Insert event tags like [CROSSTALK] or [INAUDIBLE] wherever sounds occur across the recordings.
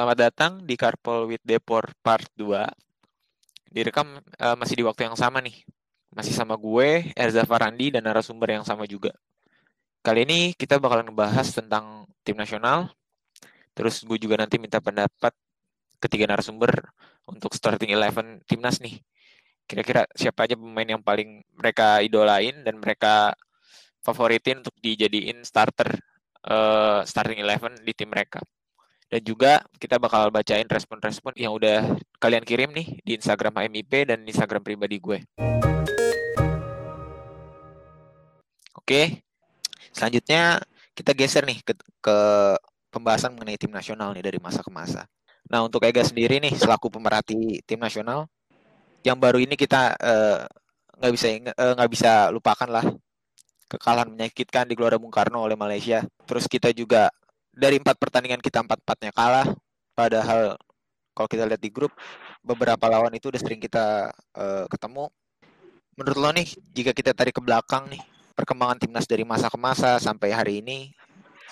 Selamat datang di Carpool with Depor Part 2. Direkam uh, masih di waktu yang sama nih. Masih sama gue, Erza Farandi, dan narasumber yang sama juga. Kali ini kita bakalan ngebahas tentang tim nasional. Terus gue juga nanti minta pendapat ketiga narasumber untuk starting eleven timnas nih. Kira-kira siapa aja pemain yang paling mereka idolain dan mereka favoritin untuk dijadiin starter uh, starting eleven di tim mereka. Dan juga kita bakal bacain respon-respon yang udah kalian kirim nih di Instagram HMIP dan Instagram pribadi gue. Oke, selanjutnya kita geser nih ke, ke pembahasan mengenai tim nasional nih dari masa ke masa. Nah untuk Ega sendiri nih selaku pemerhati tim nasional, yang baru ini kita eh, nggak uh, bisa eh, nggak uh, bisa lupakan lah kekalahan menyakitkan di Gelora Bung Karno oleh Malaysia. Terus kita juga dari empat pertandingan kita empat empatnya kalah. Padahal kalau kita lihat di grup beberapa lawan itu udah sering kita uh, ketemu. Menurut lo nih, jika kita tarik ke belakang nih perkembangan timnas dari masa ke masa sampai hari ini,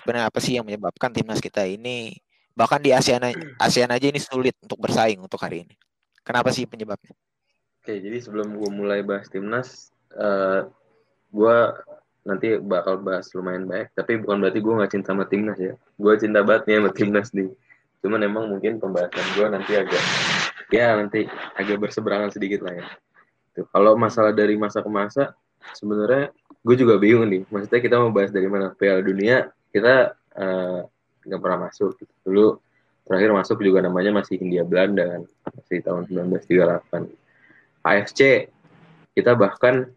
sebenarnya apa sih yang menyebabkan timnas kita ini bahkan di ASEAN ASEAN aja ini sulit untuk bersaing untuk hari ini? Kenapa sih penyebabnya? Oke, jadi sebelum gue mulai bahas timnas, uh, gue nanti bakal bahas lumayan banyak. Tapi bukan berarti gue nggak cinta sama timnas ya. Gue cinta banget nih sama timnas nih. Cuman emang mungkin pembahasan gue nanti agak ya nanti agak berseberangan sedikit lah ya. Tuh, kalau masalah dari masa ke masa sebenarnya gue juga bingung nih. Maksudnya kita mau bahas dari mana? Piala Dunia kita eh, nggak uh, pernah masuk. Dulu terakhir masuk juga namanya masih Hindia Belanda kan. Masih tahun 1938 AFC kita bahkan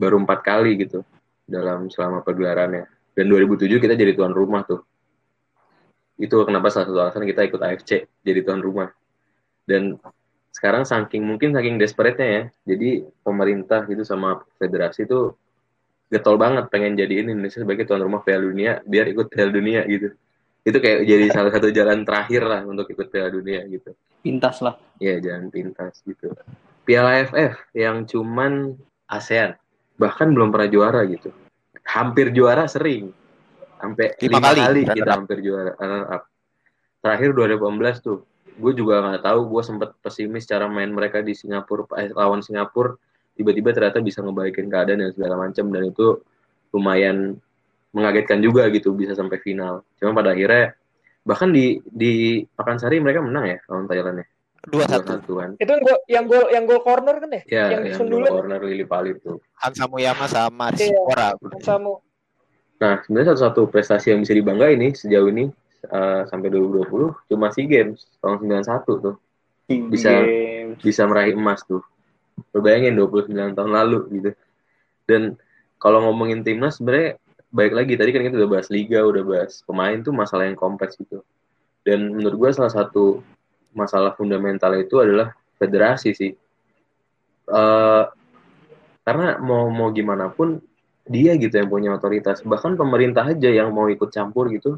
baru empat kali gitu dalam selama pergelarannya. Dan 2007 kita jadi tuan rumah tuh. Itu kenapa salah satu alasan kita ikut AFC jadi tuan rumah. Dan sekarang saking mungkin saking desperate-nya ya. Jadi pemerintah gitu sama federasi itu getol banget pengen jadiin Indonesia sebagai tuan rumah Piala Dunia biar ikut Piala Dunia gitu. Itu kayak jadi salah satu jalan terakhir lah untuk ikut Piala Dunia gitu. Pintas lah. Iya, jalan pintas gitu. Piala AFF yang cuman ASEAN bahkan belum pernah juara gitu. Hampir juara sering. Sampai lima, kali, kali kita hampir juara. Runner up terakhir 2018 tuh. Gue juga nggak tahu gue sempet pesimis cara main mereka di Singapura eh, lawan Singapura. Tiba-tiba ternyata bisa ngebaikin keadaan dan segala macam. Dan itu lumayan mengagetkan juga gitu bisa sampai final. Cuma pada akhirnya bahkan di di Pakansari mereka menang ya lawan Thailand ya dua satu kan. Itu yang gol yang gol yang gol corner kan ya, ya yang, yang gol corner Lili Pali itu Hansa Muyama sama Ora. Iya, nah sebenarnya satu-satu prestasi yang bisa dibangga ini sejauh ini uh, sampai 2020 cuma si games tahun 91 tuh. Bisa games. bisa meraih emas tuh. Lo bayangin 29 tahun lalu gitu. Dan kalau ngomongin timnas sebenarnya baik lagi tadi kan kita udah bahas liga udah bahas pemain tuh masalah yang kompleks gitu. Dan menurut gue salah satu masalah fundamental itu adalah federasi sih. Uh, karena mau mau gimana pun dia gitu yang punya otoritas. Bahkan pemerintah aja yang mau ikut campur gitu,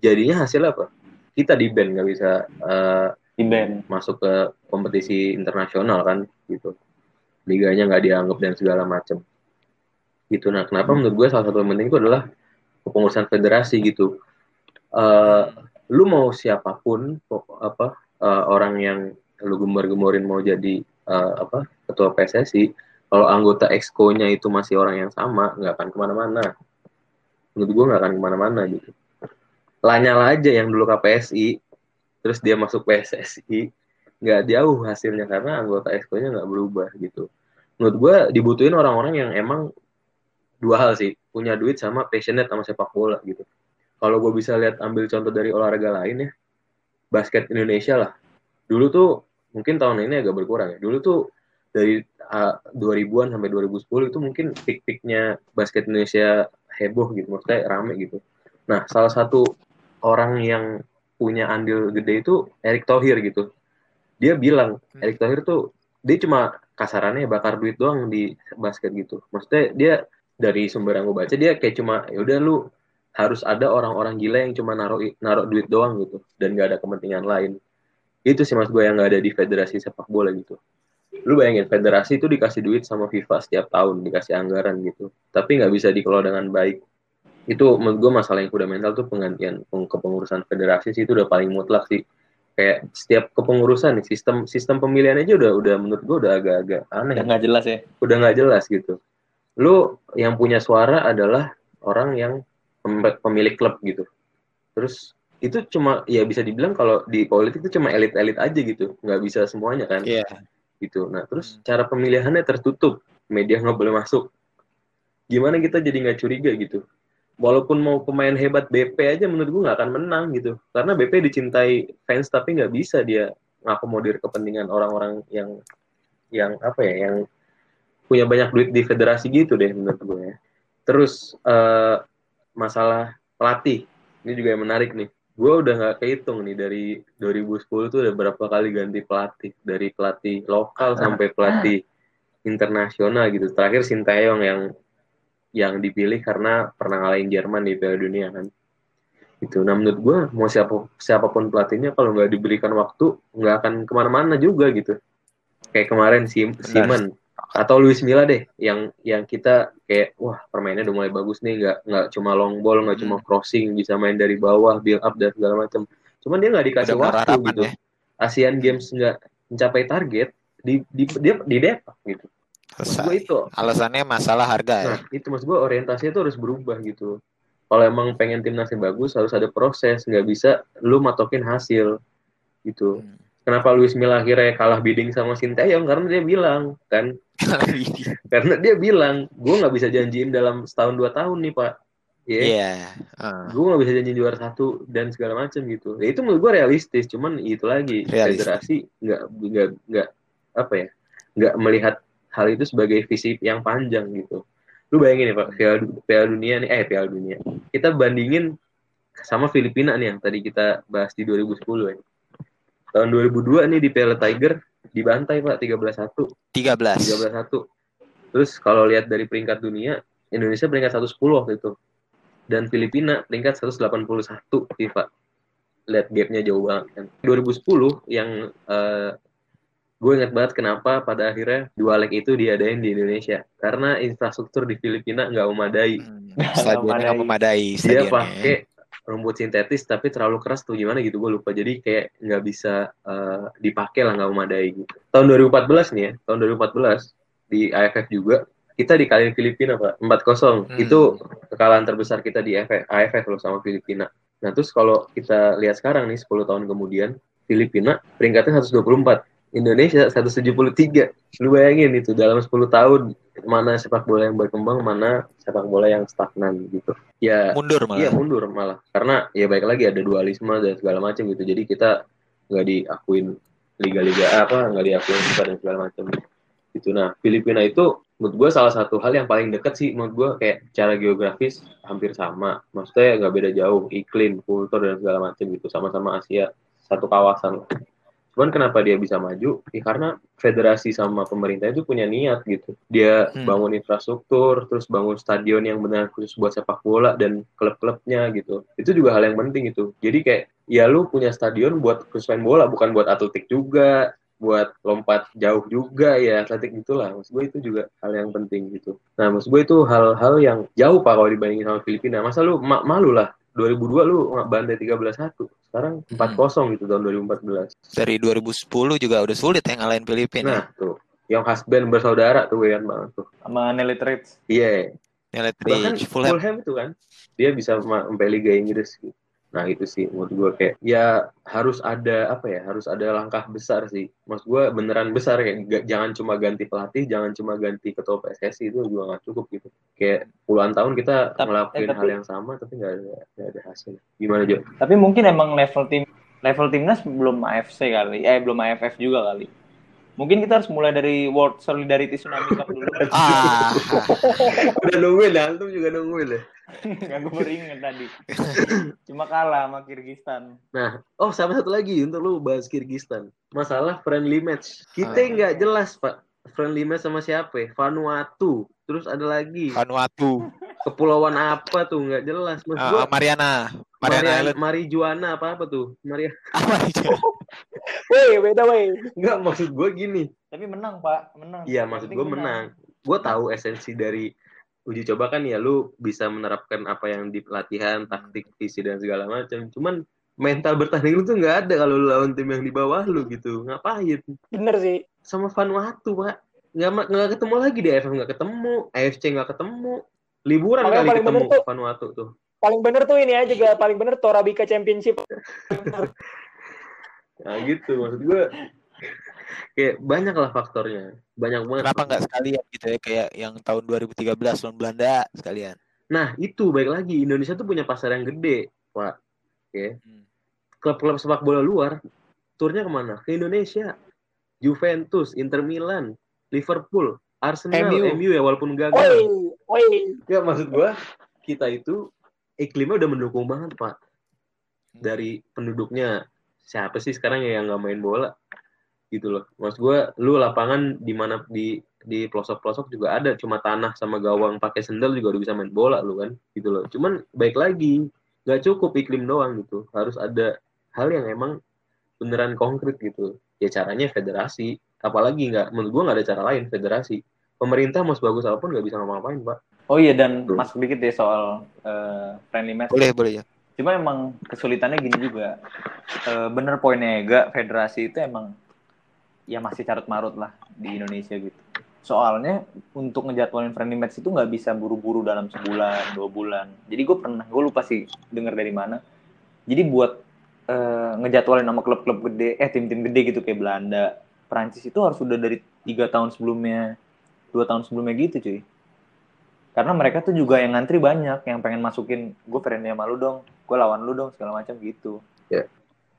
jadinya hasil apa? Kita di band nggak bisa uh, di band masuk ke kompetisi internasional kan gitu. Liganya nggak dianggap dan segala macam. Gitu. Nah, kenapa menurut gue salah satu yang penting itu adalah kepengurusan federasi gitu. Uh, lu mau siapa pun apa uh, orang yang lu gembar-gemorin mau jadi uh, apa ketua PSSI kalau anggota exco-nya itu masih orang yang sama nggak akan ke mana-mana. Menurut gue nggak akan ke mana-mana gitu. Lanyala aja yang dulu KPSI terus dia masuk PSSI nggak jauh hasilnya karena anggota exco-nya nggak berubah gitu. Menurut gue dibutuhin orang-orang yang emang dua hal sih punya duit sama passionate sama sepak bola gitu. Kalau gue bisa lihat ambil contoh dari olahraga lain ya basket Indonesia lah. Dulu tuh mungkin tahun ini agak berkurang ya. Dulu tuh dari uh, 2000-an sampai 2010 itu mungkin pik-piknya basket Indonesia heboh gitu, maksudnya rame gitu. Nah, salah satu orang yang punya andil gede itu Erick Thohir gitu. Dia bilang hmm. Erick Thohir tuh dia cuma kasarannya bakar duit doang di basket gitu. Maksudnya dia dari sumber yang gue baca dia kayak cuma ya udah lu harus ada orang-orang gila yang cuma naruh naruh duit doang gitu dan gak ada kepentingan lain. Itu sih mas gue yang gak ada di federasi sepak bola gitu. Lu bayangin federasi itu dikasih duit sama FIFA setiap tahun dikasih anggaran gitu. Tapi nggak bisa dikelola dengan baik. Itu menurut gue masalah yang fundamental tuh penggantian kepengurusan federasi sih itu udah paling mutlak sih. Kayak setiap kepengurusan nih sistem sistem pemilihan aja udah udah menurut gue udah agak-agak aneh. Udah nggak jelas ya. udah nggak jelas gitu. Lu yang punya suara adalah orang yang pemilik klub gitu. Terus itu cuma ya bisa dibilang kalau di politik itu cuma elit-elit aja gitu. Nggak bisa semuanya kan. Iya. gitu. Nah terus cara pemilihannya tertutup. Media nggak boleh masuk. Gimana kita jadi nggak curiga gitu? Walaupun mau pemain hebat BP aja menurut gue nggak akan menang gitu. Karena BP dicintai fans tapi nggak bisa dia ngakomodir kepentingan orang-orang yang yang apa ya yang punya banyak duit di federasi gitu deh menurut gue ya. Terus eh, masalah pelatih. Ini juga yang menarik nih. Gue udah nggak kehitung nih dari 2010 tuh udah berapa kali ganti pelatih. Dari pelatih lokal sampai pelatih internasional gitu. Terakhir Sinteyong yang yang dipilih karena pernah ngalahin Jerman di Piala Dunia kan. Itu nah menurut gue mau siapa siapa pun pelatihnya kalau nggak diberikan waktu nggak akan ke mana-mana juga gitu. Kayak kemarin si Simon atau Luis Milla deh yang yang kita kayak wah permainnya udah mulai bagus nih nggak nggak cuma long ball nggak cuma crossing bisa main dari bawah build up dan segala macam cuman dia nggak dikasih Udah waktu gitu ya. Asian Games nggak mencapai target di di dia di depak gitu gue itu Alasannya masalah harga ya. Nah, itu maksud gue orientasinya itu harus berubah gitu. Kalau emang pengen timnasnya bagus, harus ada proses. Nggak bisa lu matokin hasil gitu. Hmm. Kenapa Luis Milla akhirnya kalah bidding sama Sinteyong? Karena dia bilang, kan? [LAUGHS] Karena dia bilang, gue nggak bisa janjiin dalam setahun dua tahun nih, Pak. Ya, Iya. Ah. gue nggak bisa janjiin juara satu dan segala macam gitu. Ya itu menurut gue realistis, cuman itu lagi Realistis. federasi nggak nggak nggak apa ya, nggak melihat hal itu sebagai visi yang panjang gitu. Lu bayangin nih Pak, Piala, Piala Dunia nih, eh Piala Dunia. Kita bandingin sama Filipina nih yang tadi kita bahas di 2010 ya. Tahun 2002 nih di Piala Tiger dibantai Pak 13-1. 13. 13-1. Terus kalau lihat dari peringkat dunia, Indonesia peringkat 110 waktu itu. Dan Filipina peringkat 181 FIFA. Lihat gapnya jauh banget kan. 2010 yang eh, gue ingat banget kenapa pada akhirnya dua leg itu diadain di Indonesia. Karena infrastruktur di Filipina nggak memadai. Hmm. Stadionnya nggak memadai. Dia pakai rumput sintetis tapi terlalu keras tuh gimana gitu gue lupa. Jadi kayak nggak bisa eh, dipakai lah nggak memadai gitu. Tahun 2014 nih ya tahun 2014 di AFF juga kita dikalahin Filipina pak 4-0 Hmm. itu kekalahan terbesar kita di AFF, AFF loh sama Filipina. Nah terus kalau kita lihat sekarang nih 10 tahun kemudian Filipina peringkatnya 124 Indonesia 173 lu bayangin itu dalam 10 tahun mana sepak bola yang berkembang mana sepak bola yang stagnan gitu. Ya Mundur malah. Iya mundur malah. Karena ya baik lagi ada dualisme dan segala macam gitu. Jadi kita nggak diakuin liga-liga apa nggak diakuin FIFA dan segala macam gitu. Nah Filipina itu menurut gue salah satu hal yang paling dekat sih menurut gue kayak cara geografis hampir sama. Maksudnya nggak beda jauh. Iklim kultur dan segala macam gitu. Sama-sama Asia satu kawasan. Cuman kenapa dia bisa maju? Ya karena federasi sama pemerintah itu punya niat gitu. Dia Hmm. bangun infrastruktur, terus bangun stadion yang benar khusus buat sepak bola dan klub-klubnya gitu. Itu juga hal yang penting itu. Jadi kayak ya lu punya stadion buat khusus main bola, bukan buat atletik juga, buat lompat jauh juga ya atletik itulah. Maksud gue itu juga hal yang penting gitu. Nah, maksud gue itu hal-hal yang jauh pak kalau dibandingin sama Filipina. Masa lu ma- malu lah 2002 lu bantai 13-1. Sekarang 4-0 gitu tahun 2014. Dari 2010 juga udah sulit ya ngalahin Filipina. Nah, tuh. Yang husband bersaudara tuh kan banget tuh. Sama Nelly Trades. Iya. Nilai Bahkan di Fulham. Fulham itu kan dia bisa sampai Liga Inggris gitu. Nah, itu sih menurut gue kayak ya harus ada apa ya? Harus ada langkah besar sih. Maksud gue beneran besar kayak ga- jangan cuma ganti pelatih, jangan cuma ganti ketua PSSI itu juga nggak cukup gitu. Kayak puluhan tahun kita Tapi- ngelakuin eh, tapi- hal yang sama tapi nggak ada nggak ada hasil. Gimana Jo? Tapi mungkin emang level tim level timnas belum AFC kali. Eh belum AFF juga kali. Mungkin kita harus mulai dari World Solidarity Tsunami Cup dulu. Ah, [LAUGHS] Udah nungguin ya, antum juga nungguin ya. Nggak gue baru inget tadi. [LAUGHS] Cuma kalah sama Kirgistan. Nah, oh sama satu lagi untuk lu bahas Kirgistan. Masalah friendly match. Kita Ah. nggak jelas, Pak. Friendly match sama siapa? ya? Vanuatu. Terus ada lagi Vanuatu. kepulauan apa tuh nggak jelas. Mas Ah, gua Mariana. Mariana Marian, Island. Marijuana apa apa tuh? Maria. Apa itu? Weh, beda weh. Nggak maksud gue gini. Tapi menang, Pak. Menang. Iya, maksud gue menang. Gue tahu esensi dari uji coba kan ya lu bisa menerapkan apa yang di pelatihan, taktik, visi dan segala macam. Cuman mental bertanding lu tuh nggak ada kalau lu lawan tim yang di bawah lu gitu. Ngapain? Bener sih. sama Vanuatu pak. Nggak nggak ketemu lagi di AFF nggak ketemu. AFC nggak ketemu. Liburan Makanya kali paling ketemu tuh- Vanuatu tuh. Paling bener tuh ini aja juga paling bener Torabika Championship. [LAUGHS] nah gitu. Maksud gue kayak banyak lah faktornya. Banyak banget Kenapa nggak sekalian gitu ya? Kayak yang tahun 2013 lawan Belanda sekalian. nah itu baik lagi. Indonesia tuh punya pasar yang gede pak. Oke. Hmm. klub-klub sepak bola luar turnya ke mana? Ke Indonesia. Juventus Inter Milan Liverpool Arsenal MU. MU, ya walaupun gagal. Woi, woi. ya maksud gua kita itu iklimnya udah mendukung banget pak. Dari penduduknya. Siapa sih sekarang ya yang nggak main bola gitu loh maksud gua lu lapangan di mana di di pelosok-pelosok juga ada cuma tanah sama gawang pakai sendal juga udah bisa main bola lu kan gitu loh cuman baik lagi nggak cukup iklim doang gitu harus ada hal yang emang beneran konkret gitu ya caranya federasi apalagi nggak menurut gua nggak ada cara lain federasi pemerintah mau sebagus apa pun nggak bisa ngapa-ngapain pak Oh iya dan Betul. masuk dikit ya soal eh, friendly match. Boleh, boleh ya. Cuma emang kesulitannya gini juga. Eh, bener poinnya Ega, federasi itu emang ya masih carut marut lah di Indonesia gitu. Soalnya untuk ngejadwalin friendly match itu nggak bisa buru-buru dalam sebulan, dua bulan. Jadi gue pernah, gue lupa sih denger dari mana. Jadi buat eh, ngejadwalin sama klub-klub gede, eh tim-tim gede gitu kayak Belanda, Prancis itu harus udah dari tiga tahun sebelumnya, dua tahun sebelumnya gitu cuy. Karena mereka tuh juga yang ngantri banyak, yang pengen masukin gue friendly sama lu dong, gue lawan lu dong segala macam gitu. Ya.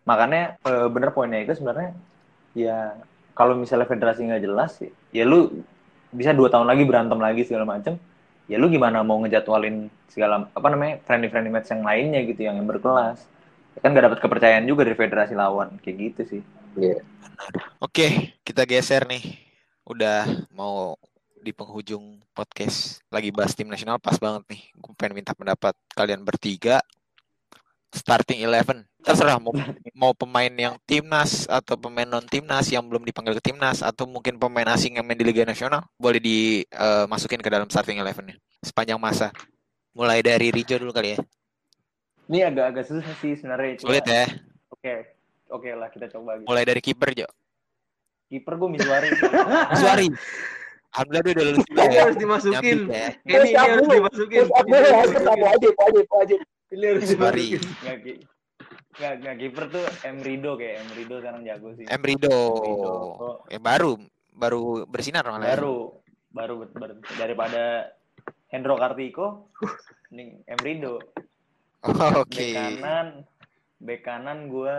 Makanya eh, bener poinnya itu sebenarnya ya kalau misalnya federasi nggak jelas ya lu bisa dua tahun lagi berantem lagi segala macam ya lu gimana mau ngejadwalin segala apa namanya friendly friendly match yang lainnya gitu yang, yang berkelas ya kan nggak dapat kepercayaan juga dari federasi lawan kayak gitu sih Oke, kita geser nih. Udah mau di penghujung podcast lagi bahas tim nasional pas banget nih. Gue pengen minta pendapat kalian bertiga. Starting eleven, terserah mau mau pemain yang timnas atau pemain non timnas yang belum dipanggil ke timnas atau mungkin pemain asing yang main di Liga Nasional boleh dimasukin ke dalam starting eleven sepanjang masa. Mulai dari Rijo dulu kali ya. ini agak-agak susah sih sebenarnya cuma- Sulit ya. oke oke lah kita coba gitu Mulai dari kiper Jo. kiper gue Miswari Suari. Alhamdulillah dia udah lulus ini ya. harus dimasukin ya. ini, ini harus dulu. dimasukin Ini harus harus dimasukin. wajib, wajib, wajib. Ini harus Suari. dimasukin nggak nggak kiper tuh Emrido kayak Emrido sekarang jago sih Emrido. Emrido. Ya baru baru bersinar malah. ya. baru baru ber- ber- daripada Hendro Kartiko nih Emrido [LAUGHS] Oh, Oke. bek kanan bek kanan gue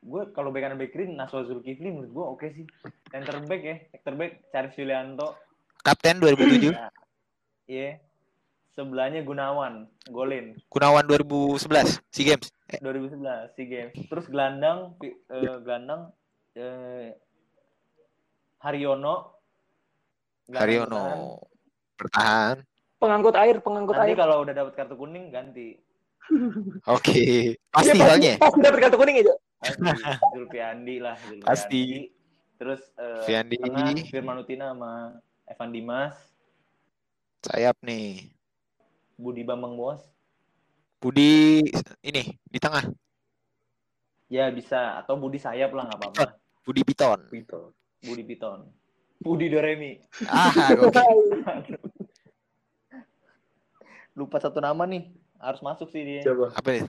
gue kalau bek kanan bek kiri Naswa Zulkifli menurut gue oke sih center back ya center back Charles Yulianto Kapten 2007, Nah, iya sebelahnya Gunawan golin Gunawan 2011 SEA Games. Eh, 2011 SEA Games terus gelandang eh, gelandang eh, Haryono Gelandang. Haryono bertahan. Pengangkut air, pengangkut nanti air. kalau udah dapat kartu kuning ganti [LAUGHS] Oke. Pasti Iya, soalnya. Pasti dapat kartu kuning aja. pasti [LAUGHS] Zulfiandi lah Zulfiandi. Pasti. terus eh, Fiandi. tengah Firman Utina sama Evan Dimas Sayap nih. Budi Bambang Bos Budi ini di tengah. ya bisa atau Budi Sayap lah nggak apa-apa Budi Piton. Gitu. Budi Piton Budi Doremi Ah, [LAUGHS] oke. lupa satu nama nih harus masuk sih dia coba Apa nih?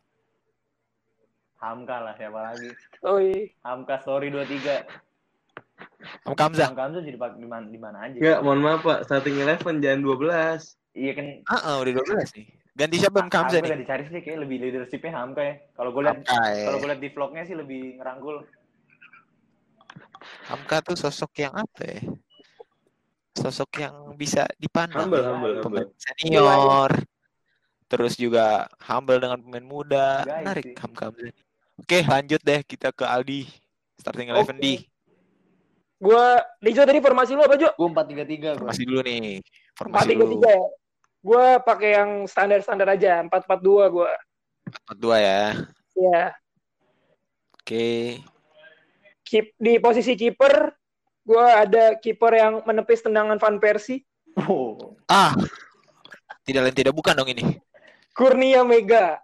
Hamka lah siapa lagi Oi. Hamka Story 23 Hamka Hamzah. Hamka Hamzah jadi pak di mana di mana aja Enggak, mohon maaf Pak, starting eleven jangan 12. iya kan Ah, ah, udah 12 nih. Ganti siapa Hamka Hamzah Hamka nih? udah dicari sih kayak lebih leadershipnya Hamka ya kalau gue lihat ya. kalau gue lihat di vlognya sih lebih ngerangkul Hamka tuh sosok yang apa ya? Sosok yang bisa dipandang. Humble, ya. humble, Pemain humble. senior. Terus juga humble dengan pemain muda. Menarik. Hamka. Oke, lanjut deh kita ke Aldi. Starting eleven Oke. di. Gua Rijo tadi formasi lu apa, Jo? gue empat tiga tiga gue Formasi dulu nih. Empat Formasi tiga dulu. tiga ya. Gua pakai yang standar-standar aja, empat empat dua gua. 4-2 ya. Ya. Oke. Keep di posisi kiper, gua ada kiper yang menepis tendangan Van Persie, oh. Ah. Tidak lain tidak bukan dong ini. Kurnia Mega.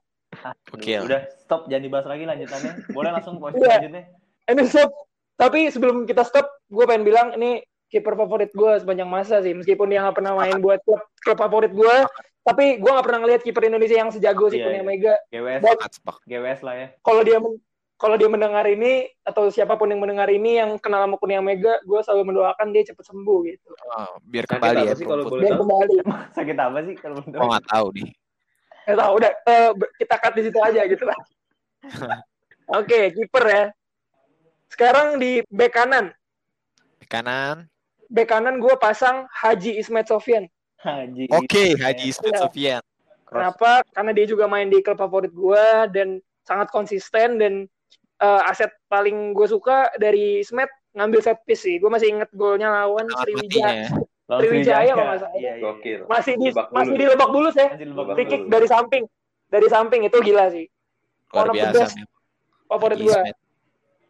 Oke lah. Udah stop jangan dibahas lagi lanjutannya. Boleh langsung posisi Iya. selanjutnya. Ini stop. Tapi sebelum kita stop, gue pengen bilang ini kiper favorit gue sepanjang masa sih. Meskipun dia nggak pernah main buat klub, klub favorit gue, tapi gue nggak pernah ngeliat kiper Indonesia yang sejago si Iya, Kurnia iya. Mega. GWS, Dan. GWS lah ya. kalau dia kalau dia mendengar ini atau siapa pun yang mendengar ini yang kenal sama Kurnia Mega, gue selalu mendoakan dia cepet sembuh gitu. Oh, biar kembali ya. sih kalau Biar tahu? kembali. [LAUGHS] Sakit apa sih kalau menurut? Oh nggak tahu nih. Nggak tahu, udah eh, kita cut di situ aja gitu lah. [LAUGHS] Oke, kiper ya. Sekarang di bek kanan. Di kanan. Bek kanan gue pasang Haji Ismet Sofian. Haji. Oke, Haji Ismet Iya. Sofian. Cross. Kenapa? Karena dia juga main di klub favorit gue dan sangat konsisten dan eh, aset paling gue suka dari Ismet ngambil set piece sih. Gue masih inget golnya lawan Sriwijaya. Lawan Sriwijaya kalau nggak salah. Iya, iya. Masih di Lebak masih bulus. di Lebak Bulus ya. Masih Free kick dari samping. Dari samping itu gila sih. Luar biasa. Favorit gue.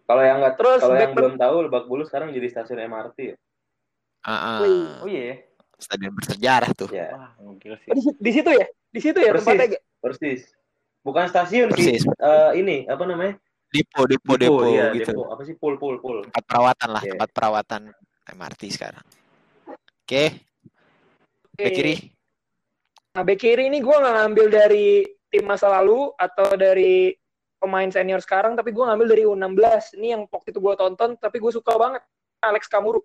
Kalau yang nggak Terus kalau yang belum tahu Lebak Bulus sekarang jadi stasiun MRT ya. Ah, ah. Wih. Oh iya. Stadion bersejarah tuh. Ya, Wah, sih. Oh, di, situ- di situ ya? Di situ ya Persis. tempatnya? Persis. Bukan stasiun sih. Persis. Eh, ini apa namanya? Depo, depo, depo, iya, gitu. depo. Apa sih? Pool, pool, pool. Tempat perawatan lah, Iya. tempat perawatan MRT sekarang. Oke, bek kiri. Nah, bek kiri ini gue nggak ngambil dari tim masa lalu atau dari pemain senior sekarang, tapi gue ngambil dari U16. Ini yang waktu itu gue tonton, tapi gue suka banget. Alex Kamuru.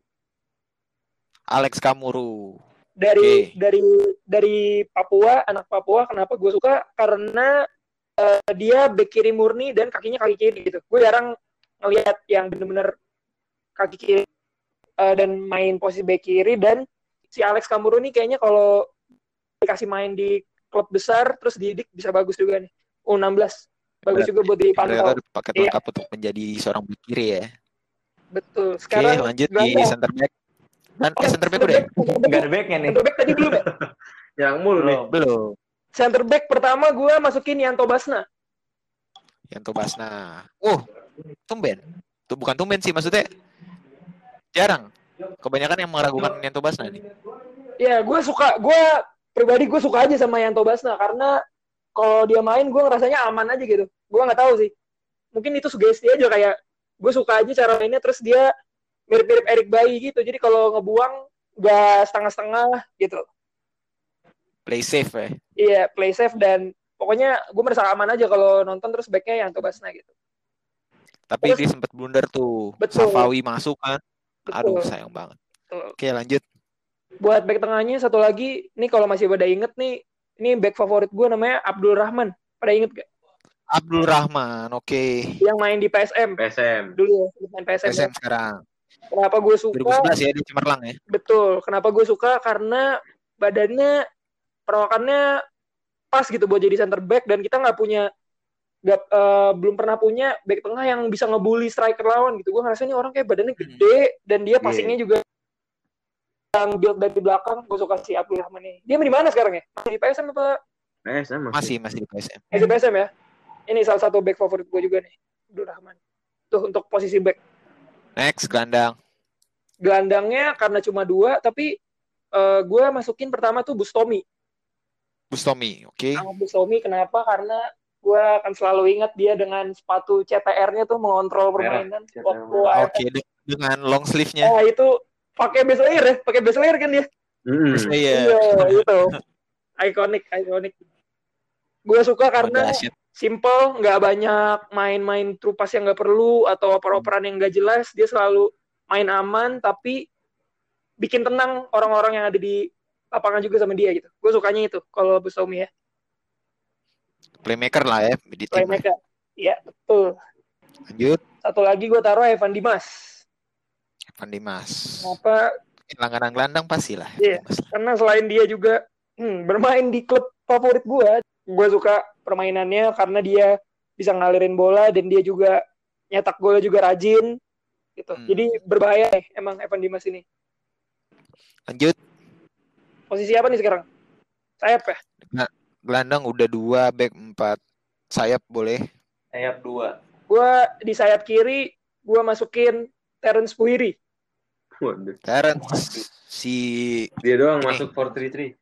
Alex Kamuru. Dari Oke. dari dari Papua, anak Papua. Kenapa gue suka? Karena eh, dia bek kiri murni dan kakinya kaki kiri gitu. Gue jarang ngelihat yang bener-bener kaki kiri eh, dan main posisi bek kiri dan si Alex Kamuru ini kayaknya kalau dikasih main di klub besar terus didik bisa bagus juga nih. U16 bagus juga buat dipantau. paket Iya. lengkap untuk menjadi seorang bek kiri ya. Betul. Oke, Sekarang lanjut di center back. Dan Oh, eh, center back udah ya? center back- Enggak ada backnya nih. Center back tadi belum ya? [LAUGHS] Yang mulu nih. Belum. Belum. Center back pertama gue masukin Yanto Basna. Yanto Basna. Oh, tumben. Tuh bukan tumben sih maksudnya. Jarang. Kebanyakan yang meragukan Yanto Basna nih. Ya, gue suka, gue pribadi gue suka aja sama Yanto Basna karena kalau dia main gue ngerasanya aman aja gitu. Gue nggak tahu sih. Mungkin itu sugesti aja kayak gue suka aja cara mainnya terus dia mirip-mirip Erik Bayi gitu. Jadi kalau ngebuang gak setengah-setengah gitu. Play safe ya. Iya, play safe dan pokoknya gue merasa aman aja kalau nonton terus backnya Yanto Basna gitu. Tapi Terus- dia sempat blunder tuh. Betul. Safawi masuk kan. Aduh, Betul. sayang banget. Betul. Oke, lanjut. Buat back tengahnya satu lagi, nih kalau masih pada inget nih, ini back favorit gue namanya Abdul Rahman. Pada inget gak? Abdul Rahman, oke. Yang main di PSM PSM. dulu ya, main PSM. SM sekarang. Kenapa gue suka? 2011 ya di Cemerlang ya. Betul. Kenapa gue suka? Karena badannya, perawakannya pas gitu buat jadi center back dan kita nggak punya nggak eh, belum pernah punya back tengah yang bisa ngebully striker lawan gitu. Gue ngerasa ini orang kayak badannya gede dan dia passingnya juga yang build dari belakang. Gue suka si Abdul Rahman ini. Dia di mana sekarang ya? Masih di PSM apa? PSM Masih masih di PSM. Masih di PSM ya? Ini salah satu back favorit gue juga nih. Abdul Rahman. Tuh untuk posisi back. Next gelandang. Gelandangnya karena cuma dua, tapi eh, gue masukin pertama tuh Bustomi. Bustomi, oke. sama Bustomi kenapa karena gue akan selalu ingat dia dengan sepatu CTR-nya tuh mengontrol permainan waktu. Oke, de- dengan long sleeve-nya. ah, itu pakai base layer ya pakai base layer kan dia. Mm-mm. Iya. iya itu ikonik ikonik gue suka karena simple nggak banyak main-main trupas yang nggak perlu atau oper-operan yang nggak jelas. Dia selalu main aman tapi bikin tenang orang-orang yang ada di lapangan juga sama dia gitu. Gue sukanya itu kalau Bustomi ya. Playmaker lah ya di tim. playmaker. Iya betul. Lanjut. satu lagi gue taruh Evan Dimas Evan Dimas. Kenapa? Langganan gelandang pasti lah. Iya. Lah. Karena selain dia juga hmm, bermain di klub favorit gue, gue suka permainannya karena dia bisa ngalirin bola dan dia juga nyetak golnya juga rajin gitu. Hmm. Jadi berbahaya nih emang Evan Dimas ini. Lanjut. Posisi apa nih sekarang? Sayap ya? Gelandang udah dua, back empat. Sayap boleh. Sayap dua. Gue di sayap kiri gue masukin Terence Puhiri. Waduh. Terence si Dia doang Ini. masuk 433.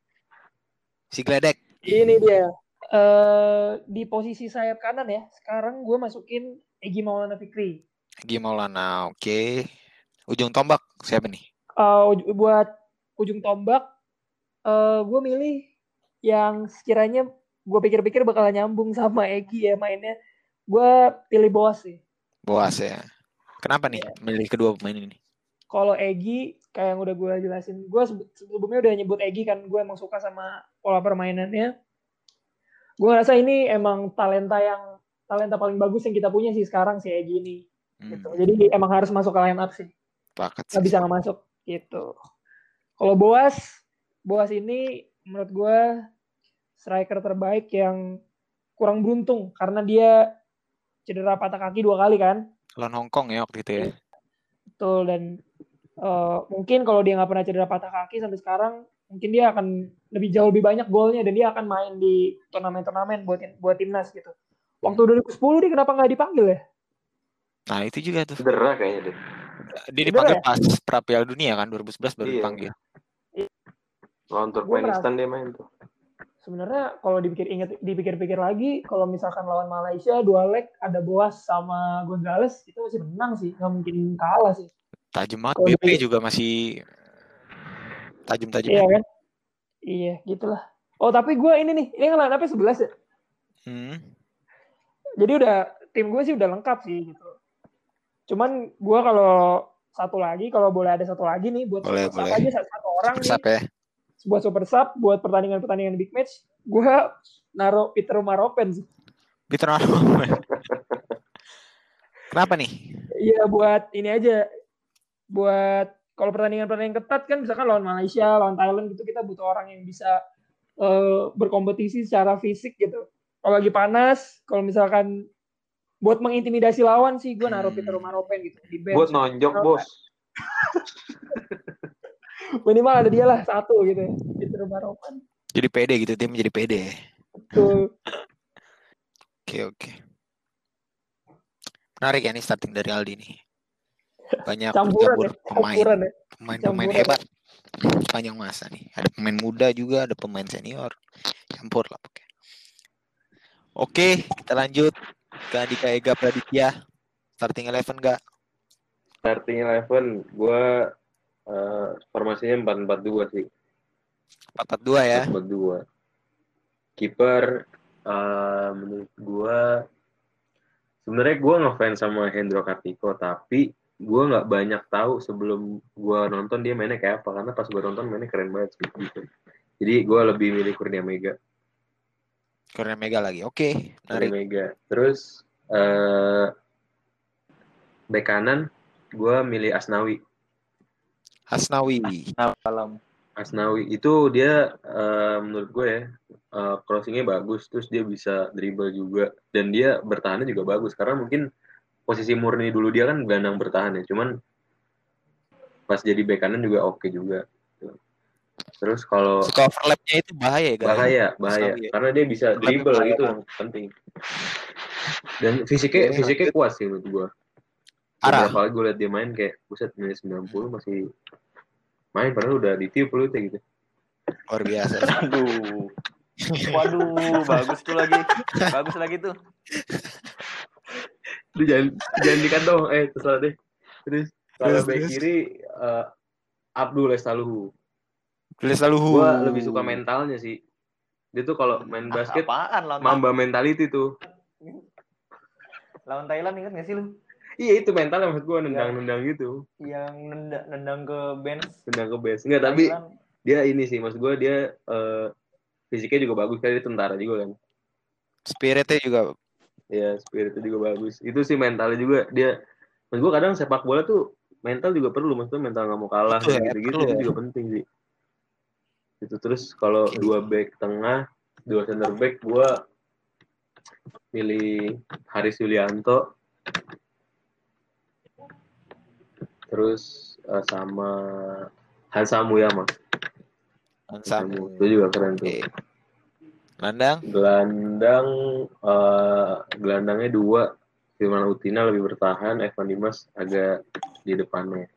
si Gledek. Ini dia eh di posisi sayap kanan ya. Sekarang gue masukin Egi Maulana Fikri. Egi Maulana, oke. Ujung tombak siapa nih? Eh, uj- buat ujung tombak, eh gue milih yang sekiranya gue pikir-pikir bakal nyambung sama Egi ya mainnya. Gue pilih Boas sih. Boas ya. Kenapa nih milih kedua pemain ini? Kalau Egi, kayak yang udah gue jelasin, gue sebelumnya udah nyebut Egi kan, gue emang suka sama pola permainannya. Gue ngerasa ini emang talenta yang talenta paling bagus yang kita punya sih sekarang si Egi ini. Hmm, Gitu. Jadi emang harus masuk ke line up sih. nggak bisa nggak masuk gitu. Kalau Boas, Boas ini menurut gue striker terbaik yang kurang beruntung karena dia cedera patah kaki dua kali kan. Lawan Hong Kong ya waktu itu ya. Betul dan eh, mungkin kalau dia nggak pernah cedera patah kaki sampai sekarang mungkin dia akan lebih jauh lebih banyak golnya dan dia akan main di turnamen-turnamen buat buat timnas gitu. Waktu 2010 dia kenapa nggak dipanggil ya? Nah itu juga tuh. Cedera kayaknya deh. Dia dipanggil ya? pas pra Piala Dunia kan 2011 baru Iya. dipanggil. Lawan Turkmenistan dia main tuh. Sebenarnya kalau dipikir inget dipikir-pikir lagi kalau misalkan lawan Malaysia dua leg ada Boas sama Gonzales itu masih menang sih nggak mungkin kalah sih. Tajam banget. BP juga masih tajam-tajam. Iya kan? Iya, gitulah. Oh, tapi gue ini nih, ini line up-nya 11 ya. Hmm. Jadi udah tim gue sih udah lengkap sih gitu. Cuman gue kalau satu lagi, kalau boleh ada satu lagi nih buat Boleh, super sub boleh. aja satu, satu orang Super nih, sub ya. buat super sub, buat pertandingan-pertandingan big match, gue naruh Peter Maropen sih. Peter Arno. [LAUGHS] Kenapa nih? Iya buat ini aja, buat kalau pertandingan-pertandingan ketat kan misalkan lawan Malaysia, lawan Thailand gitu kita butuh orang yang bisa eh, berkompetisi secara fisik gitu. Kalau lagi panas, kalau misalkan buat mengintimidasi lawan sih gue naruh Hmm. Peter Maropen gitu di bench. Buat nonjok bos. [LAUGHS] Minimal ada dia lah satu gitu ya. Peter Maropen. Jadi pede gitu tim jadi pede. Tuh. Oke oke. Menarik ya nih starting dari Aldi nih. Banyak Campuran ya, pemain, campuran ya. pemain-pemain campuran. hebat sepanjang masa nih. Ada pemain muda juga, ada pemain senior, campur lah pokoknya. Oke, kita lanjut ke Andika Ega Praditya. Starting eleven gak? Starting eleven, gue uh, formasinya empat empat dua sih. 4-4-2 ya. Empat dua. Kiper, uh, menurut gue, sebenarnya gue ngefans sama Hendro Kartiko, tapi gue nggak banyak tahu sebelum gue nonton dia mainnya kayak apa, karena pas gue nonton mainnya keren banget sih. Gitu. Jadi gue lebih milih Kurnia Mega. Kurnia Mega lagi. Oke, Kurnia menarik. Mega. Terus uh, bek kanan, gue milih Asnawi. Hasnawi. Nah, malam. Asnawi itu dia eh, menurut gue ya eh, crossingnya bagus terus dia bisa dribble juga dan dia bertahannya juga bagus karena mungkin posisi murni dulu dia kan gelandang bertahan ya cuman pas jadi bek kanan juga oke juga terus kalau Suka overlapnya itu bahaya ya, bahaya bahaya ya. karena dia bisa Lebih dribble bahaya itu yang penting dan fisiknya Oke, fisiknya kuat sih menurut gue Parah. beberapa kali gue liat dia main kayak buset menit 90 masih main padahal udah ditiup lu gitu Luar biasa. [LAUGHS] Aduh. Waduh, bagus tuh lagi. Bagus lagi tuh. Lu jangan jangan dikat dong. Eh terserah deh. Terus kalau terus. kiri eh, Abdul Estaluhu Tulis selalu gua lebih suka mentalnya sih. Dia tuh kalau main Ah, basket apaan lawan, mamba mentality tuh. Lawan Thailand ingat gak sih lu? iya itu mentalnya maksud gua nendang-nendang gitu. Yang nendang, nendang ke bench. nendang ke base enggak tapi Thailand. dia ini sih maksud gua dia eh, fisiknya juga bagus kali dia tentara juga kan. Spiritnya juga ya spiritnya juga bagus. Itu sih mentalnya juga dia maksud gua kadang sepak bola tuh mental juga perlu maksudnya mental nggak mau kalah ya, gitu gitu perlu itu ya. juga penting sih. Itu terus kalau dua back tengah dua center back gua pilih Haris Yulianto. Terus eh, sama Hansa Muyama. Hansa itu juga keren tuh. Oke. Landang. gelandang eh, gelandangnya dua Firman Utina lebih bertahan Evan Dimas agak di depannya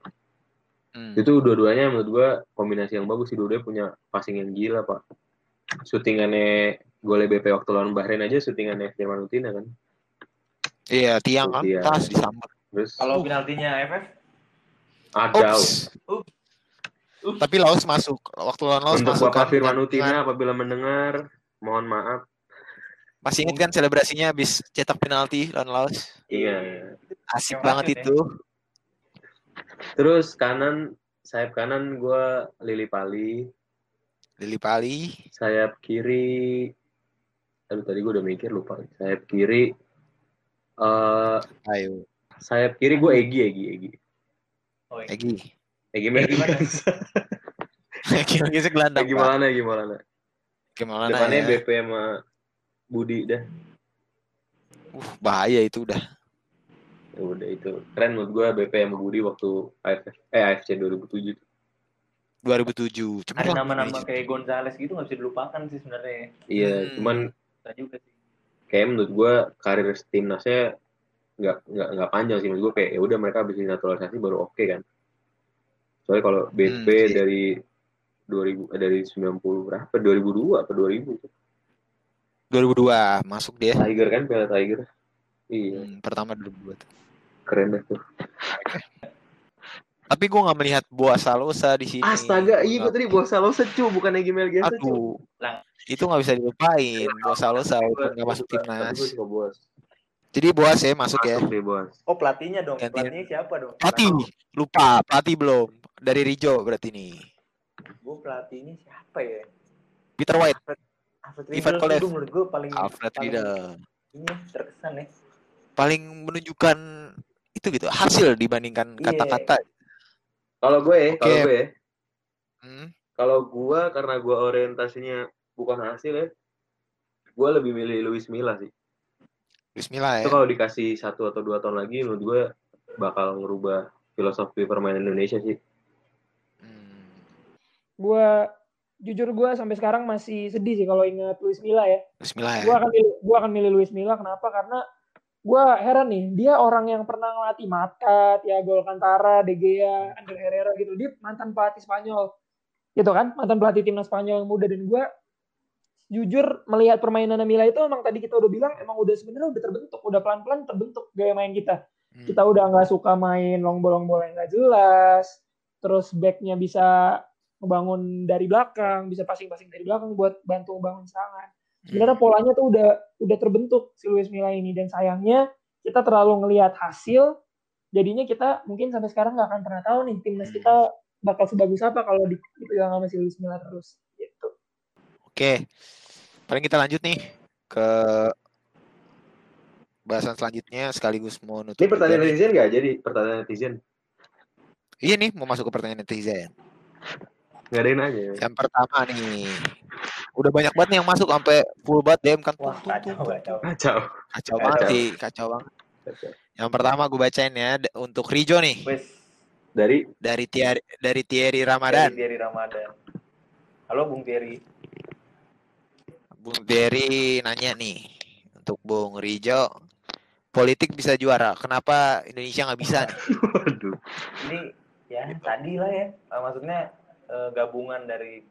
Hmm. itu dua-duanya menurut gua kombinasi yang bagus sih dua-duanya punya passing yang gila pak shootingannya gol BP waktu lawan Bahrain aja syutingan FC Manutina kan. Iya, tiang kan Iya. disambar. Terus Kalau Uh. penaltinya FF, ada. Ups. Tapi Laos masuk. Waktu lawan Laos untuk masuk Bapak kan. Firman Dengan- Utina apabila mendengar, mohon maaf. Masih ingat kan selebrasinya habis cetak penalti lawan Laos? Iya. Asik Yang banget ya. itu. Terus kanan sayap kanan gua Lili Pali, Lili Pali. sayap kiri aduh tadi gue udah mikir lupa sayap kiri eh Ayo. sayap kiri gue Egi Egi Egi oh, iya. Egi. Egi Egi mana? Merkez [LAUGHS] Egi lagi segelandang. Egi Pak. Maulana Egi Maulana Gimana depannya ya? BP sama Budi dah Uh, bahaya itu udah. ya udah itu keren menurut gue BP sama Budi waktu AFF eh AFC 2007 tuh. 2007. Cuma Ada nama-nama kayak Gonzales gitu nggak bisa dilupakan sih sebenarnya. iya Hmm. cuman juga sih. kayak menurut gue karir timnasnya nggak nggak nggak panjang sih menurut gue kayak ya udah mereka habis naturalisasi baru oke kan soalnya kalau BP Hmm, iya. dari 2000 eh, dari 90 berapa 2002 apa 2000 tuh 2002 masuk dia. Tiger kan Piala Tiger iya Hmm, pertama 2002 tuh. keren deh tuh Tapi gue nggak melihat Boa Salosa di sini. astaga iya Gua gue tadi bawa Salo secu bukan Egi Melgiasa cu Aduh. Lang. Itu nggak bisa dilupain. Boa Salosa walaupun nggak masuk timnas. Jadi Boas ya masuk ya. deh Oh pelatihnya dong. Gantian. Pelatihnya siapa dong? Pelatih. Lupa. Pelatih belum. Dari Rijo berarti nih. Gue pelatihnya siapa ya? Peter White. Alfred Ivan Kolev. itu menurut gue paling Alfred paling Riedel. ini terkesan ya. Paling menunjukkan itu gitu hasil dibandingkan Iya. kata-kata. kalau gue kalau Oke. gue Hmm. kalau gue karena gue orientasinya bukan hasil ya gue lebih milih Luis Milla sih Bismillah ya. itu kalau dikasih satu atau dua tahun lagi menurut gue bakal ngerubah filosofi permainan Indonesia sih. Gue jujur gue sampai sekarang masih sedih sih kalau ingat Luis Milla ya. Bismillah ya. Gue akan milih, gua akan milih Luis Milla kenapa? Karena gue heran nih, dia orang yang pernah ngelatih Mata, Thiago Alcantara, De Gea, Ander Herrera gitu. Dia mantan pelatih Spanyol, gitu kan? Mantan pelatih timnas Spanyol yang muda dan gue jujur melihat permainan Milla itu emang tadi kita udah bilang emang udah sebenarnya udah terbentuk, udah pelan-pelan terbentuk gaya main kita. Hmm. Kita udah nggak suka main long bolong bola yang nggak jelas, terus backnya bisa ngebangun dari belakang, bisa passing-passing dari belakang buat bantu bangun serangan sebenarnya polanya tuh udah udah terbentuk si Luis Milla ini dan sayangnya kita terlalu ngelihat hasil jadinya kita mungkin sampai sekarang nggak akan pernah tahu nih timnas kita bakal sebagus apa kalau di- dipegang sama si Luis Milla terus gitu. Oke. Paling kita lanjut nih ke bahasan selanjutnya sekaligus mau nutup. ini pertanyaan netizen nggak jadi pertanyaan netizen Iya nih mau masuk ke pertanyaan netizen. Nggak ada yang nanya Yang pertama nih. Udah banyak banget nih yang masuk sampai full banget DM kan. Wah kacau kacau. kacau Kacau Kacau. banget sih, kacau banget. Yang pertama gue bacain ya untuk Rijo nih Wes dari dari Thierry dari Thierry dari Ramadan. Thierry Ramadan. Halo Bung Thierry. Bung Thierry nanya nih untuk Bung Rijo politik bisa juara. Kenapa Indonesia nggak bisa nih? [LAUGHS] waduh Ini ya tadi lah ya. Maksudnya eh, gabungan dari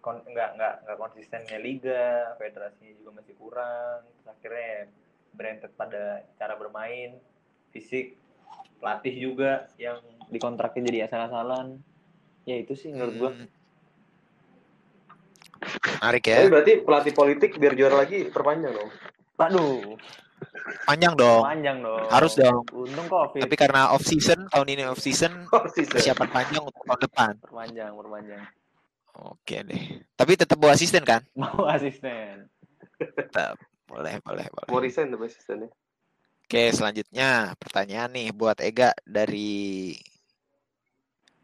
kon nggak nggak nggak konsistennya liga, federasinya juga masih kurang. Terus akhirnya berentet pada cara bermain, fisik, pelatih juga yang dikontraknya jadi asal-asalan. Ya itu sih menurut gua. Hmm. Menarik ya. Tapi berarti pelatih politik biar juara lagi perpanjang dong Waduh, Panjang dong. panjang dong. Harus dong. Untung covid. Tapi karena off season tahun ini off season [LAUGHS] season. persiapan panjang untuk tahun depan. perpanjang, perpanjang. Oke deh. Tapi tetap bawa asisten kan? [LAUGHS] Mau asisten. Tetap. Boleh, boleh, boleh. mau resign tuh asistennya Oke, selanjutnya pertanyaan nih buat Ega dari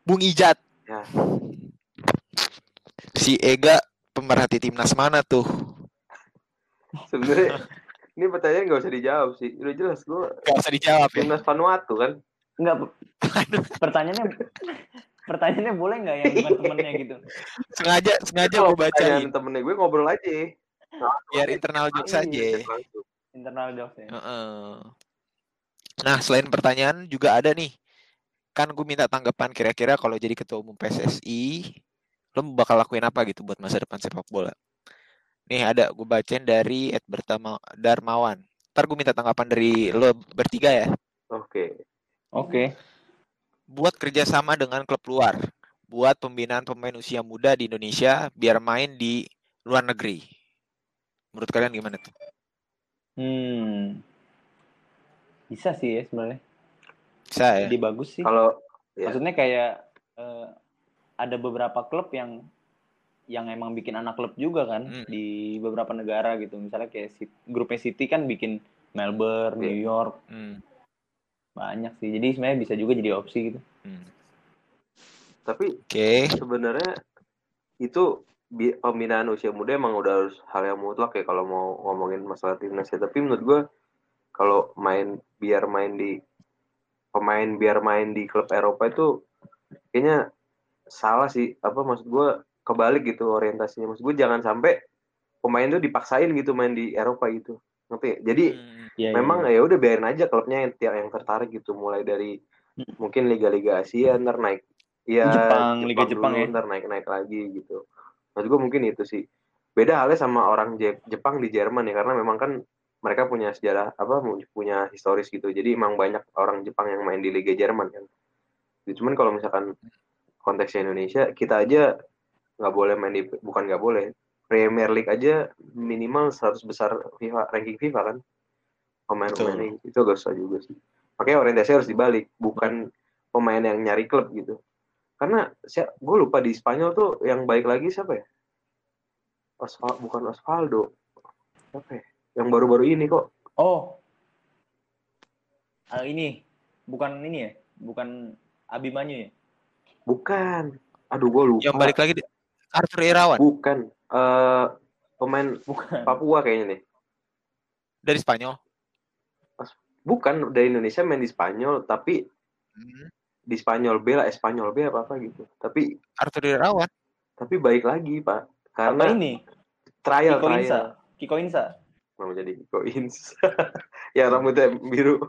Bung Ijat. Ya. Si Ega pemerhati timnas mana tuh? sebenarnya [LAUGHS] ini pertanyaan nggak usah dijawab sih udah jelas gue Gak usah dijawab ya. timnas Vanuatu kan Enggak, pertanyaannya pertanyaannya boleh nggak yang bukan temennya gitu? Sengaja sengaja gue pertanyaan temennya gue ngobrol aja biar internal jokes aja. Iya, langsung. Internal jokes ya. Heeh. Nah, selain pertanyaan juga ada nih. Kan gue minta tanggapan kira-kira kalau jadi ketua umum PSSI, lo bakal lakuin apa gitu buat masa depan sepak bola? Nih ada gue bacain dari Ed Bertama Darmawan. Ntar gue minta tanggapan dari lo bertiga ya. Oke. Oke. Buat kerjasama dengan klub luar. Buat pembinaan pemain usia muda di Indonesia biar main di luar negeri. Menurut kalian gimana tuh? Hmm. Bisa sih ya sebenarnya. Bisa ya? Jadi bagus sih. Kalau ya. Maksudnya kayak eh, ada beberapa klub yang yang emang bikin anak klub juga kan Hmm. di beberapa negara gitu. Misalnya kayak City- grupnya City kan bikin Melbourne, Iya. New York, Hmm, banyak sih. Jadi sebenarnya bisa juga jadi opsi gitu. hmm. tapi Oke. sebenarnya itu bi- pembinaan usia muda emang udah harus hal yang mutlak ya kalau mau ngomongin masalah timnas ya. Tapi menurut gua kalau main biar main di pemain biar main di klub Eropa itu kayaknya salah sih. Apa maksud gua kebalik gitu orientasinya. Maksud gua jangan sampai pemain tuh dipaksain gitu main di Eropa gitu. Ngerti? ya? Jadi Hmm, Iya, iya, memang iya. ya udah biarin aja klubnya yang yang tertarik gitu mulai dari Hmm. mungkin liga-liga Asia ntar naik ya Jepang, Liga Jepang dulu, ya. ntar naik-naik lagi gitu maksud gue mungkin itu sih beda halnya sama orang Je- Jepang di Jerman ya karena memang kan mereka punya sejarah apa punya historis gitu jadi emang banyak orang Jepang yang main di Liga Jerman kan Ya, cuman kalau misalkan konteksnya Indonesia kita aja nggak boleh main di bukan nggak boleh Premier League aja minimal 100 besar FIFA ranking FIFA kan? Pemain-pemain itu agak susah juga sih. Makanya orientasi harus dibalik bukan pemain yang nyari klub gitu. Karena gue lupa di Spanyol tuh yang baik lagi siapa ya? Osval bukan Osvaldo. Siapa ya? Yang baru-baru ini kok. Oh. Ah, ini. Bukan ini ya? Bukan Abimanyu ya? bukan. Aduh gue lupa. Yang balik lagi di- Arthur Irawan bukan Eh pemain Bukan. Papua kayaknya nih dari Spanyol. bukan dari Indonesia main di Spanyol tapi Hmm, di Spanyol B lah Espanyol B apa apa gitu tapi Arthur Irawan. tapi baik lagi pak Apa karena ini? trial Kiko trial Insa. Kiko Insa. mau jadi Kiko Ins [LAUGHS] ya rambutnya biru [LAUGHS]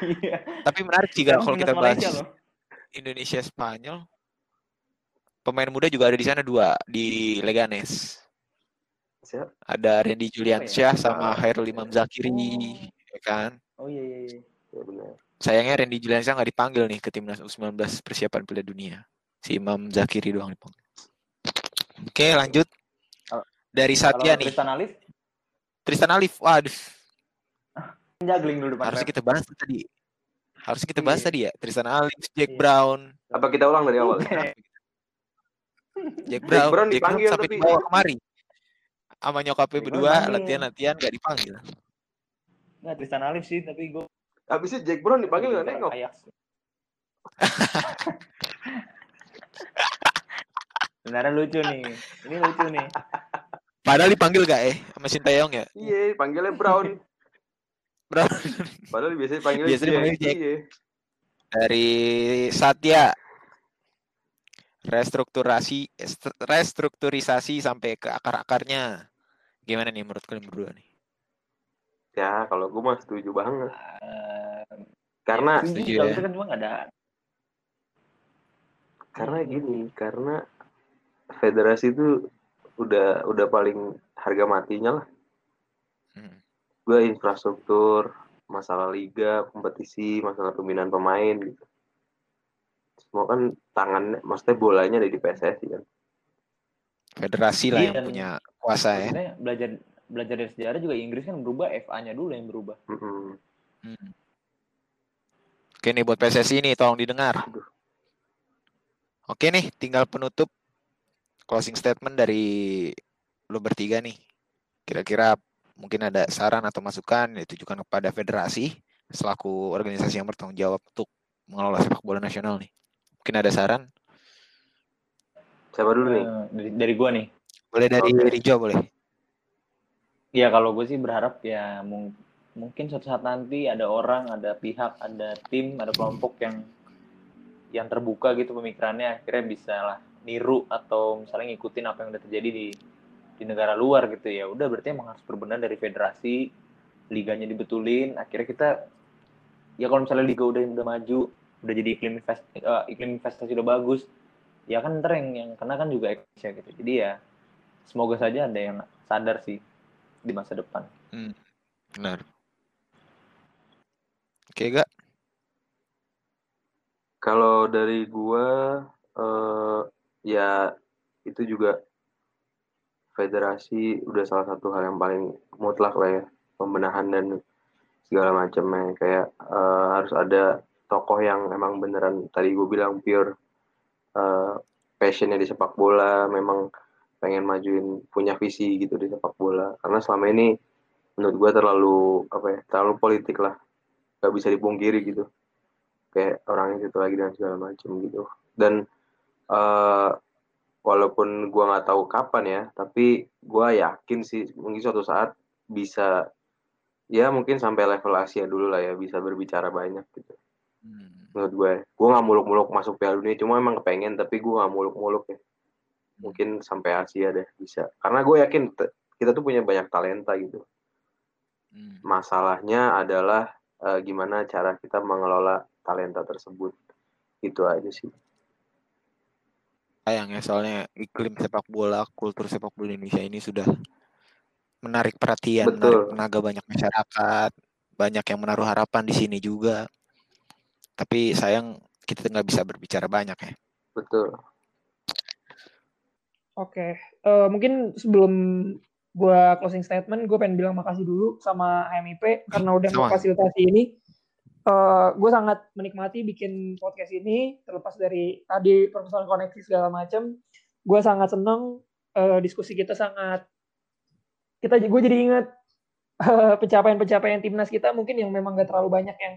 Iya. Tapi menarik Sekarang kalau kita bahas. Indonesia Spanyol. Pemain muda juga ada di sana dua di Leganes. Ada Randy Juliansyah sama Ah, Hairul Imam Zakiri, Oh. ya kan? Oh iya iya iya. ya benar Sayangnya Randy Juliansyah nggak dipanggil nih ke timnas U19 persiapan Piala Dunia. Si Imam Zakiri doang dipanggil. Oke, lanjut. Dari Satya Kalau nih, Tristan Alif Tristan Alif. Waduh, [LAUGHS] jagling dulu depan harusnya rep. kita bahas tadi. Harusnya kita bahas Iya. tadi ya. Tristan Alif, Jack Iya. Brown, apa kita ulang dari awal [LAUGHS] Jack Brown, Brown Jack Brown dipanggil sampai tapi- dibawa kemari. Sama nyokapnya Jack berdua, Brown dipanggil. latihan-latihan gak dipanggil. Nggak Tristan Alif sih, tapi gue habisnya Jack Brown dipanggil nggak nengok. [LAUGHS] Sebenarnya lucu nih. Ini lucu nih. Padahal dipanggil gak eh sama Sintayong ya? iya panggilnya Brown [LAUGHS] Brown. padahal biasanya panggilnya Biasanya Jack. Jack. iya Dari Satya. Restrukturasi est- restrukturisasi sampai ke akar-akarnya. Gimana nih menurut kalian berdua nih? ya kalau gue mah setuju banget Eh, karena setuju, setuju kalau ya. itu kan cuma ada. karena gini karena federasi itu udah udah paling harga matinya lah Hmm. gue infrastruktur masalah liga kompetisi masalah pembinaan pemain gitu semua kan tangan maksudnya bolanya ada di PSSI kan Federasi lah Iya, yang punya kuasa ya. Belajar belajar dari sejarah juga Inggris kan berubah FA-nya dulu yang berubah. Mm-mm. Hmm. Oke nih buat PSSI nih tolong didengar. Aduh. Oke nih tinggal penutup closing statement dari lo bertiga nih. Kira-kira mungkin ada saran atau masukan yang ditujukan kepada federasi selaku organisasi yang bertanggung jawab untuk mengelola sepak bola nasional nih. Mungkin ada saran? siapa dulu nih Eh, dari, dari gua nih. Boleh dari Oke. Rijo boleh. Ya kalau gue sih berharap ya mung- mungkin suatu saat nanti ada orang, ada pihak, ada tim, ada kelompok yang yang terbuka gitu pemikirannya akhirnya bisa lah niru atau misalnya ngikutin apa yang udah terjadi di di negara luar gitu ya udah berarti emang harus berbenah dari federasi liganya dibetulin akhirnya kita ya kalau misalnya liga udah udah maju udah jadi iklim invest, eh, iklim investasi udah bagus ya kan ntar yang yang kena kan juga Indonesia gitu jadi ya semoga saja ada yang sadar sih di masa depan. Hmm, benar. Oke gak? Kalau dari gua eh, ya itu juga federasi udah salah satu hal yang paling mutlak lah ya pembenahan dan segala macamnya kayak eh, harus ada tokoh yang emang beneran tadi gue bilang pure eh, passionnya di sepak bola memang pengen majuin punya visi gitu di sepak bola. Karena selama ini menurut gue terlalu apa ya terlalu politik lah. Gak bisa dipungkiri gitu. Kayak orangnya situ lagi dan segala macam gitu. Dan eh, walaupun gua nggak tahu kapan ya tapi gua yakin sih mungkin suatu saat bisa ya mungkin sampai level Asia dulu lah ya bisa berbicara banyak gitu Hmm. menurut gue gue nggak muluk-muluk masuk Piala Dunia cuma emang kepengen tapi gue nggak muluk-muluk ya mungkin sampai Asia deh bisa karena gue yakin kita tuh punya banyak talenta gitu Hmm. masalahnya adalah eh, gimana cara kita mengelola talenta tersebut itu aja sih Sayang ya soalnya iklim sepak bola, kultur sepak bola Indonesia ini sudah menarik perhatian, Betul. menarik tenaga banyak masyarakat, banyak yang menaruh harapan di sini juga. Tapi sayang kita nggak bisa berbicara banyak ya. betul Oke, eh, mungkin sebelum gua closing statement, gue pengen bilang makasih dulu sama HMIP karena udah Sama. memfasilitasi ini. Eh, gue sangat menikmati bikin podcast ini, terlepas dari tadi permasalahan koneksi segala macam. Gue sangat seneng eh, diskusi kita sangat kita gue jadi ingat [LAUGHS] pencapaian-pencapaian timnas kita mungkin yang memang gak terlalu banyak yang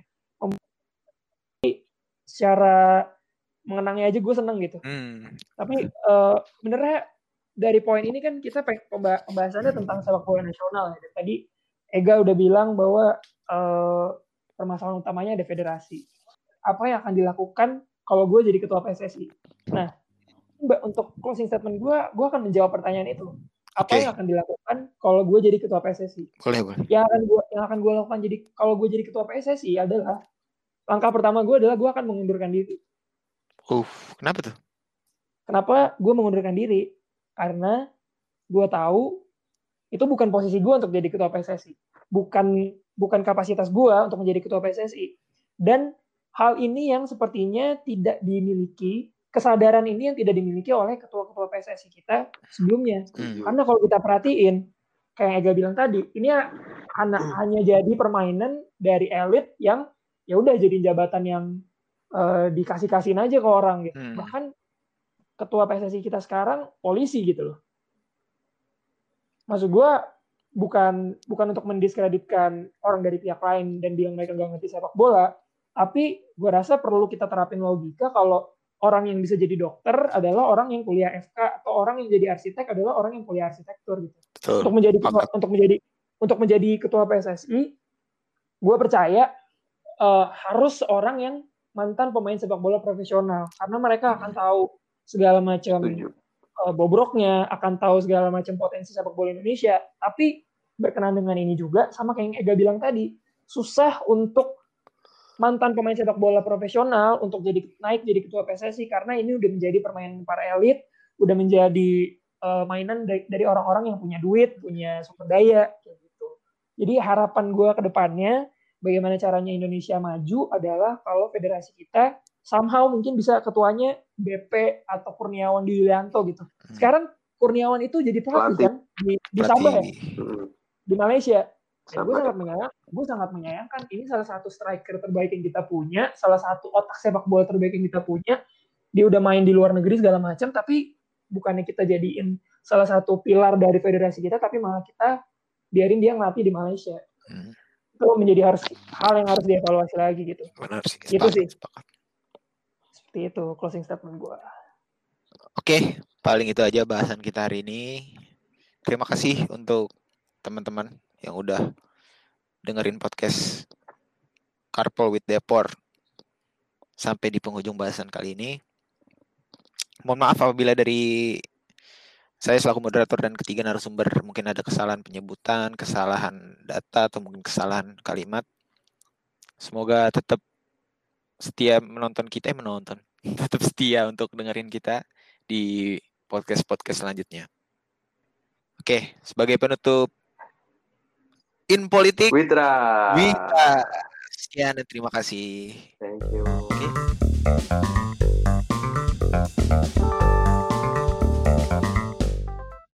secara mengenangnya aja gue seneng gitu Hmm. tapi eh benernya dari poin ini kan kita pembahasannya tentang sepak bola nasional ya. Tadi Ega udah bilang bahwa eh, permasalahan utamanya ada federasi. Apa yang akan dilakukan kalau gue jadi ketua PSSI? Nah, Mbak, untuk closing statement gue, gue akan menjawab pertanyaan itu. Apa Oke. yang akan dilakukan kalau gue jadi ketua PSSI? Boleh, boleh. Yang akan gue yang akan gue lakukan jadi kalau gue jadi ketua PSSI adalah langkah pertama gue adalah gue akan mengundurkan diri. Uh, kenapa tuh? Kenapa gue mengundurkan diri? Karena gue tahu itu bukan posisi gue untuk jadi ketua PSSI, bukan bukan kapasitas gue untuk menjadi ketua PSSI. Dan hal ini yang sepertinya tidak dimiliki kesadaran ini yang tidak dimiliki oleh ketua-ketua PSSI kita sebelumnya. Hmm. Karena kalau kita perhatiin, kayak yang Ega bilang tadi, ini hanya jadi permainan dari elit yang ya udah jadi jabatan yang eh, dikasih-kasihin aja ke orang gitu. Hmm. Bahkan ketua PSSI kita sekarang polisi gitu loh. Maksud gue bukan bukan untuk mendiskreditkan orang dari pihak lain dan bilang mereka nggak ngerti sepak bola, tapi gue rasa perlu kita terapin logika kalau orang yang bisa jadi dokter adalah orang yang kuliah FK atau orang yang jadi arsitek adalah orang yang kuliah arsitektur gitu. Betul. Untuk menjadi untuk menjadi untuk menjadi ketua PSSI, gue percaya eh, harus orang yang mantan pemain sepak bola profesional karena mereka akan tahu segala macam eh, bobroknya, akan tahu segala macam potensi sepak bola Indonesia. Tapi berkenan dengan ini juga, sama kayak yang Ega bilang tadi, susah untuk mantan pemain sepak bola profesional untuk jadi naik jadi ketua PSSI karena ini udah menjadi permainan para elit, udah menjadi eh, mainan dari, dari orang-orang yang punya duit, punya sumber daya, kayak gitu. Jadi harapan gue ke depannya, bagaimana caranya Indonesia maju adalah kalau federasi kita somehow mungkin bisa ketuanya BP atau Kurniawan di Yulianto gitu. Sekarang Kurniawan itu jadi pelatih kan di, di Sabah ya, Pelatih. Mm, di Malaysia. Dan gue sama sangat menyayang, gue sangat menyayangkan ini salah satu striker terbaik yang kita punya, salah satu otak sepak bola terbaik yang kita punya. Dia udah main di luar negeri segala macam, tapi bukannya kita jadiin salah satu pilar dari federasi kita, tapi malah kita biarin dia ngelatih di Malaysia. Hmm. Itu menjadi harus hal yang harus dievaluasi lagi gitu. Benar sih. Gitu sepakat, sih. sepakat. Seperti itu closing statement gue. Oke, paling itu aja bahasan kita hari ini. Terima kasih untuk teman-teman yang udah dengerin podcast Carpool with Depor sampai di penghujung bahasan kali ini. Mohon maaf apabila dari saya selaku moderator dan ketiga narasumber mungkin ada kesalahan penyebutan, kesalahan data atau mungkin kesalahan kalimat. Semoga tetap setia menonton kita, eh, menonton, [LAUGHS] tetap setia untuk dengerin kita di podcast-podcast selanjutnya. Oke, sebagai penutup in politik Witra. Wita. Sekian dan terima kasih. Thank you. Oke.